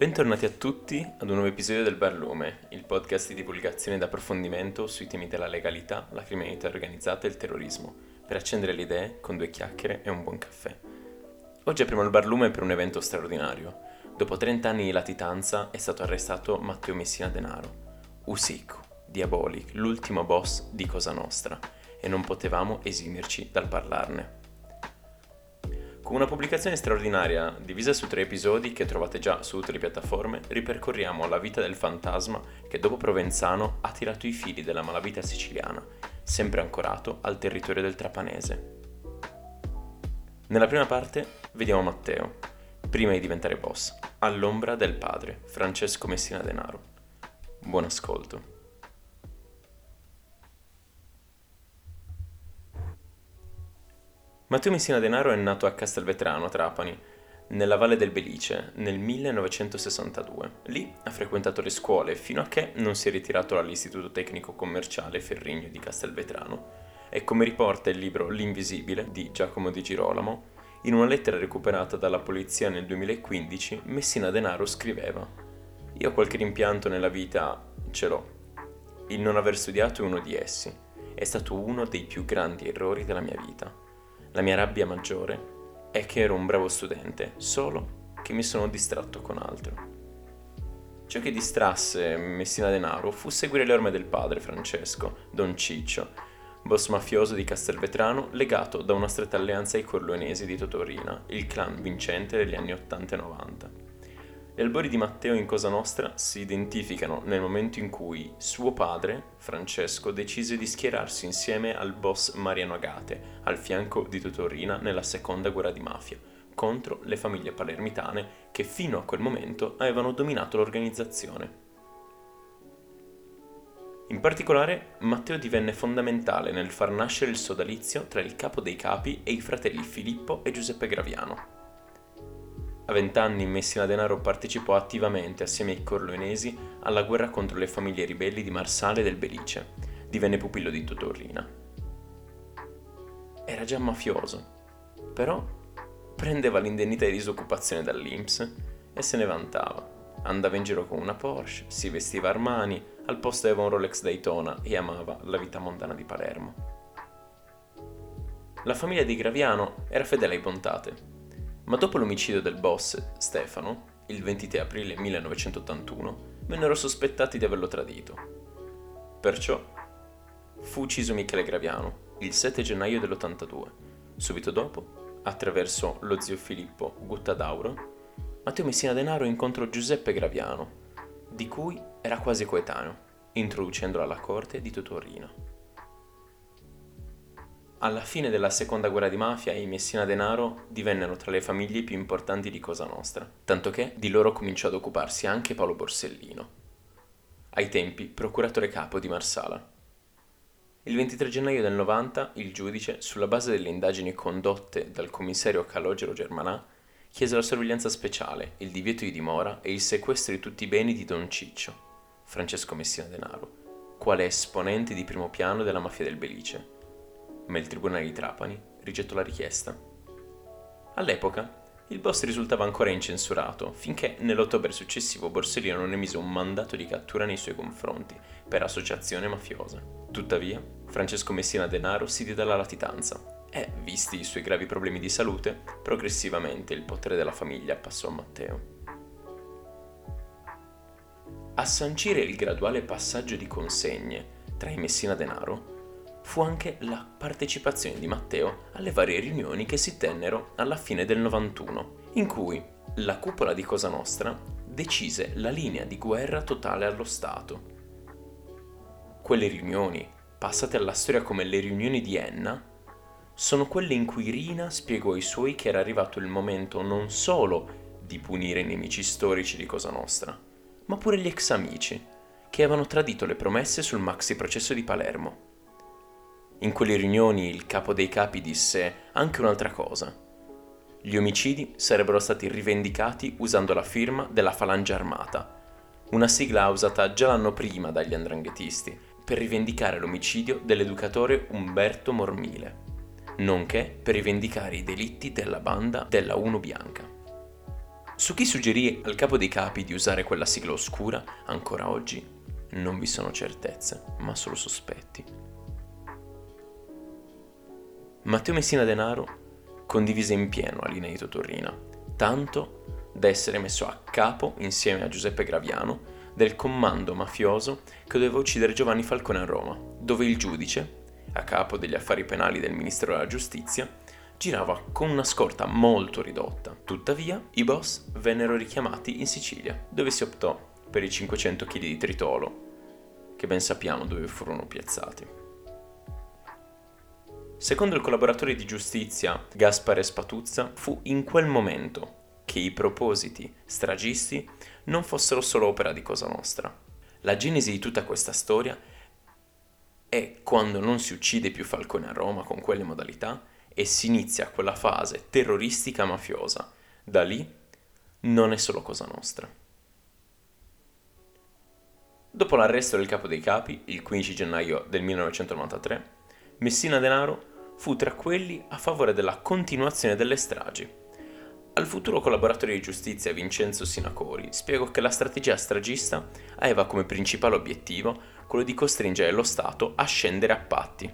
Bentornati a tutti ad un nuovo episodio del Barlume, il podcast di divulgazione ed approfondimento sui temi della legalità, la criminalità organizzata e il terrorismo, per accendere le idee con due chiacchiere e un buon caffè. Oggi apriamo il Barlume per un evento straordinario. Dopo 30 anni di latitanza è stato arrestato Matteo Messina Denaro, Usico, Diabolic, l'ultimo boss di Cosa Nostra, e non potevamo esimerci dal parlarne. Con una pubblicazione straordinaria, divisa su tre episodi che trovate già su tutte le piattaforme, ripercorriamo la vita del fantasma che dopo Provenzano ha tirato i fili della malavita siciliana, sempre ancorato al territorio del Trapanese. Nella prima parte vediamo Matteo, prima di diventare boss, all'ombra del padre, Francesco Messina Denaro. Buon ascolto. Matteo Messina Denaro è nato a Castelvetrano, Trapani, nella Valle del Belice, nel 1962. Lì ha frequentato le scuole fino a che non si è ritirato all'Istituto Tecnico Commerciale Ferrigno di Castelvetrano e come riporta il libro L'Invisibile di Giacomo Di Girolamo, in una lettera recuperata dalla polizia nel 2015, Messina Denaro scriveva Io qualche rimpianto nella vita ce l'ho. Il non aver studiato è uno di essi. È stato uno dei più grandi errori della mia vita la mia rabbia maggiore è che ero un bravo studente, solo che mi sono distratto con altro. Ciò che distrasse Messina Denaro fu seguire le orme del padre Francesco, Don Ciccio, boss mafioso di Castelvetrano legato da una stretta alleanza ai corleonesi di Totorina, il clan vincente degli anni 80 e 90. Gli albori di Matteo in Cosa Nostra si identificano nel momento in cui suo padre, Francesco, decise di schierarsi insieme al boss Mariano Agate, al fianco di Totorina nella seconda guerra di mafia, contro le famiglie palermitane che fino a quel momento avevano dominato l'organizzazione. In particolare, Matteo divenne fondamentale nel far nascere il sodalizio tra il capo dei capi e i fratelli Filippo e Giuseppe Graviano. A vent'anni Messina Denaro partecipò attivamente assieme ai corleonesi alla guerra contro le famiglie ribelli di Marsale e del Belice. Divenne pupillo di Totorrina. Era già mafioso, però prendeva l'indennità di disoccupazione dall'Inps e se ne vantava. Andava in giro con una Porsche, si vestiva Armani, al posto aveva un Rolex Daytona e amava la vita mondana di Palermo. La famiglia di Graviano era fedele ai Bontate ma dopo l'omicidio del boss, Stefano, il 23 aprile 1981, vennero sospettati di averlo tradito. Perciò fu ucciso Michele Graviano il 7 gennaio dell'82. Subito dopo, attraverso lo zio Filippo Guttadauro, Matteo Messina Denaro incontrò Giuseppe Graviano, di cui era quasi coetaneo, introducendolo alla corte di Totorina. Alla fine della seconda guerra di mafia i Messina Denaro divennero tra le famiglie più importanti di Cosa Nostra, tanto che di loro cominciò ad occuparsi anche Paolo Borsellino, ai tempi procuratore capo di Marsala. Il 23 gennaio del 90 il giudice, sulla base delle indagini condotte dal commissario Calogero Germanà, chiese la sorveglianza speciale, il divieto di dimora e il sequestro di tutti i beni di Don Ciccio, Francesco Messina Denaro, quale esponente di primo piano della mafia del Belice ma il tribunale di Trapani rigettò la richiesta. All'epoca il boss risultava ancora incensurato, finché nell'ottobre successivo Borsellino non emise un mandato di cattura nei suoi confronti per associazione mafiosa. Tuttavia, Francesco Messina Denaro si diede alla latitanza e, visti i suoi gravi problemi di salute, progressivamente il potere della famiglia passò a Matteo. A sancire il graduale passaggio di consegne tra i Messina Denaro fu anche la partecipazione di Matteo alle varie riunioni che si tennero alla fine del 91, in cui la cupola di Cosa Nostra decise la linea di guerra totale allo Stato. Quelle riunioni, passate alla storia come le riunioni di Enna, sono quelle in cui Rina spiegò ai suoi che era arrivato il momento non solo di punire i nemici storici di Cosa Nostra, ma pure gli ex amici, che avevano tradito le promesse sul maxi processo di Palermo. In quelle riunioni il capo dei capi disse anche un'altra cosa. Gli omicidi sarebbero stati rivendicati usando la firma della Falange Armata, una sigla usata già l'anno prima dagli andranghetisti per rivendicare l'omicidio dell'educatore Umberto Mormile, nonché per rivendicare i delitti della banda della Uno Bianca. Su chi suggerì al capo dei capi di usare quella sigla oscura, ancora oggi non vi sono certezze, ma solo sospetti. Matteo Messina Denaro condivise in pieno di Totorrina, tanto da essere messo a capo, insieme a Giuseppe Graviano, del comando mafioso che doveva uccidere Giovanni Falcone a Roma, dove il giudice, a capo degli affari penali del Ministero della Giustizia, girava con una scorta molto ridotta. Tuttavia, i boss vennero richiamati in Sicilia, dove si optò per i 500 kg di tritolo, che ben sappiamo dove furono piazzati. Secondo il collaboratore di giustizia Gaspare Spatuzza, fu in quel momento che i propositi stragisti non fossero solo opera di Cosa Nostra. La genesi di tutta questa storia è quando non si uccide più Falcone a Roma con quelle modalità e si inizia quella fase terroristica mafiosa. Da lì non è solo cosa nostra. Dopo l'arresto del capo dei capi, il 15 gennaio del 1993, Messina Denaro fu tra quelli a favore della continuazione delle stragi. Al futuro collaboratore di giustizia Vincenzo Sinacori spiegò che la strategia stragista aveva come principale obiettivo quello di costringere lo Stato a scendere a patti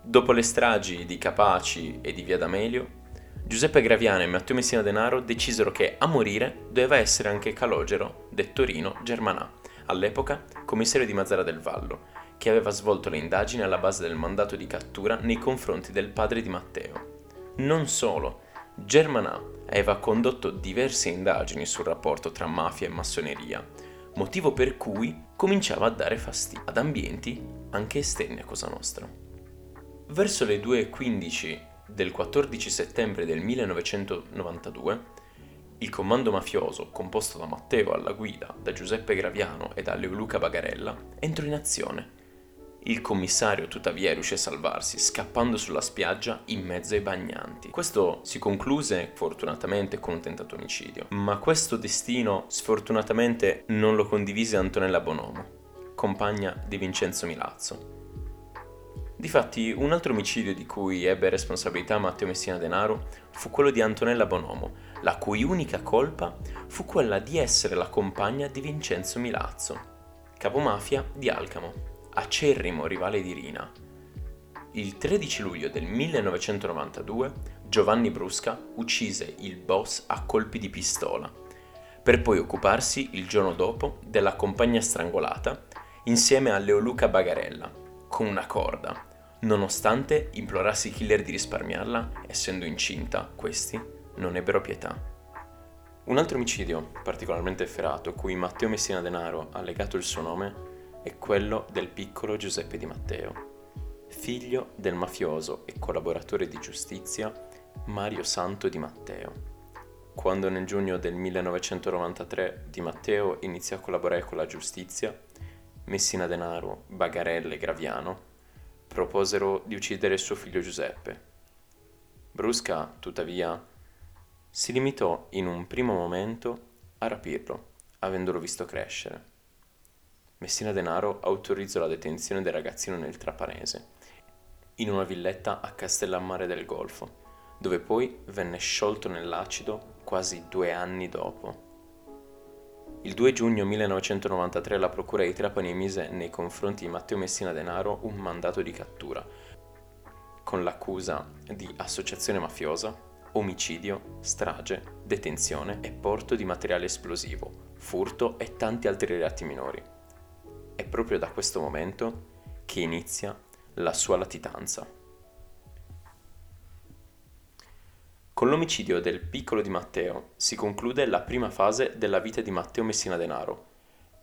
Dopo le stragi di Capaci e di Via D'Amelio, Giuseppe Graviano e Matteo Messina Denaro decisero che a morire doveva essere anche Calogero, detto Rino Germanà, all'epoca commissario di Mazzara del Vallo, che aveva svolto le indagini alla base del mandato di cattura nei confronti del padre di Matteo. Non solo, Germanà aveva condotto diverse indagini sul rapporto tra mafia e massoneria, motivo per cui cominciava a dare fastidio ad ambienti anche esterni a Cosa Nostra. Verso le 2.15 del 14 settembre del 1992, il comando mafioso, composto da Matteo alla guida, da Giuseppe Graviano e da Leoluca Bagarella, entrò in azione. Il commissario tuttavia riuscì a salvarsi, scappando sulla spiaggia in mezzo ai bagnanti. Questo si concluse fortunatamente con un tentato omicidio, ma questo destino sfortunatamente non lo condivise Antonella Bonomo, compagna di Vincenzo Milazzo. Difatti, un altro omicidio di cui ebbe responsabilità Matteo Messina Denaro fu quello di Antonella Bonomo, la cui unica colpa fu quella di essere la compagna di Vincenzo Milazzo, capomafia di Alcamo, acerrimo rivale di Rina. Il 13 luglio del 1992 Giovanni Brusca uccise il boss a colpi di pistola, per poi occuparsi il giorno dopo della compagna strangolata insieme a Leoluca Bagarella, con una corda, Nonostante implorassi i killer di risparmiarla, essendo incinta, questi non ebbero pietà. Un altro omicidio particolarmente efferato, cui Matteo Messina Denaro ha legato il suo nome, è quello del piccolo Giuseppe Di Matteo, figlio del mafioso e collaboratore di giustizia Mario Santo Di Matteo. Quando nel giugno del 1993 Di Matteo iniziò a collaborare con la giustizia, Messina Denaro, Bagarelle e Graviano proposero di uccidere suo figlio Giuseppe. Brusca, tuttavia, si limitò in un primo momento a rapirlo, avendolo visto crescere. Messina Denaro autorizzò la detenzione del ragazzino nel Trapanese, in una villetta a Castellammare del Golfo, dove poi venne sciolto nell'acido quasi due anni dopo. Il 2 giugno 1993 la Procura di Trapani emise nei confronti di Matteo Messina Denaro un mandato di cattura, con l'accusa di associazione mafiosa, omicidio, strage, detenzione e porto di materiale esplosivo, furto e tanti altri reati minori. È proprio da questo momento che inizia la sua latitanza. Con l'omicidio del piccolo di Matteo si conclude la prima fase della vita di Matteo Messina Denaro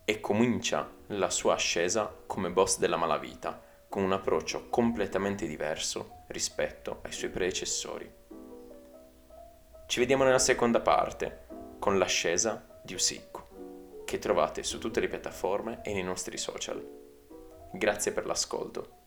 e comincia la sua ascesa come boss della malavita, con un approccio completamente diverso rispetto ai suoi predecessori. Ci vediamo nella seconda parte, con l'ascesa di Usicco, che trovate su tutte le piattaforme e nei nostri social. Grazie per l'ascolto.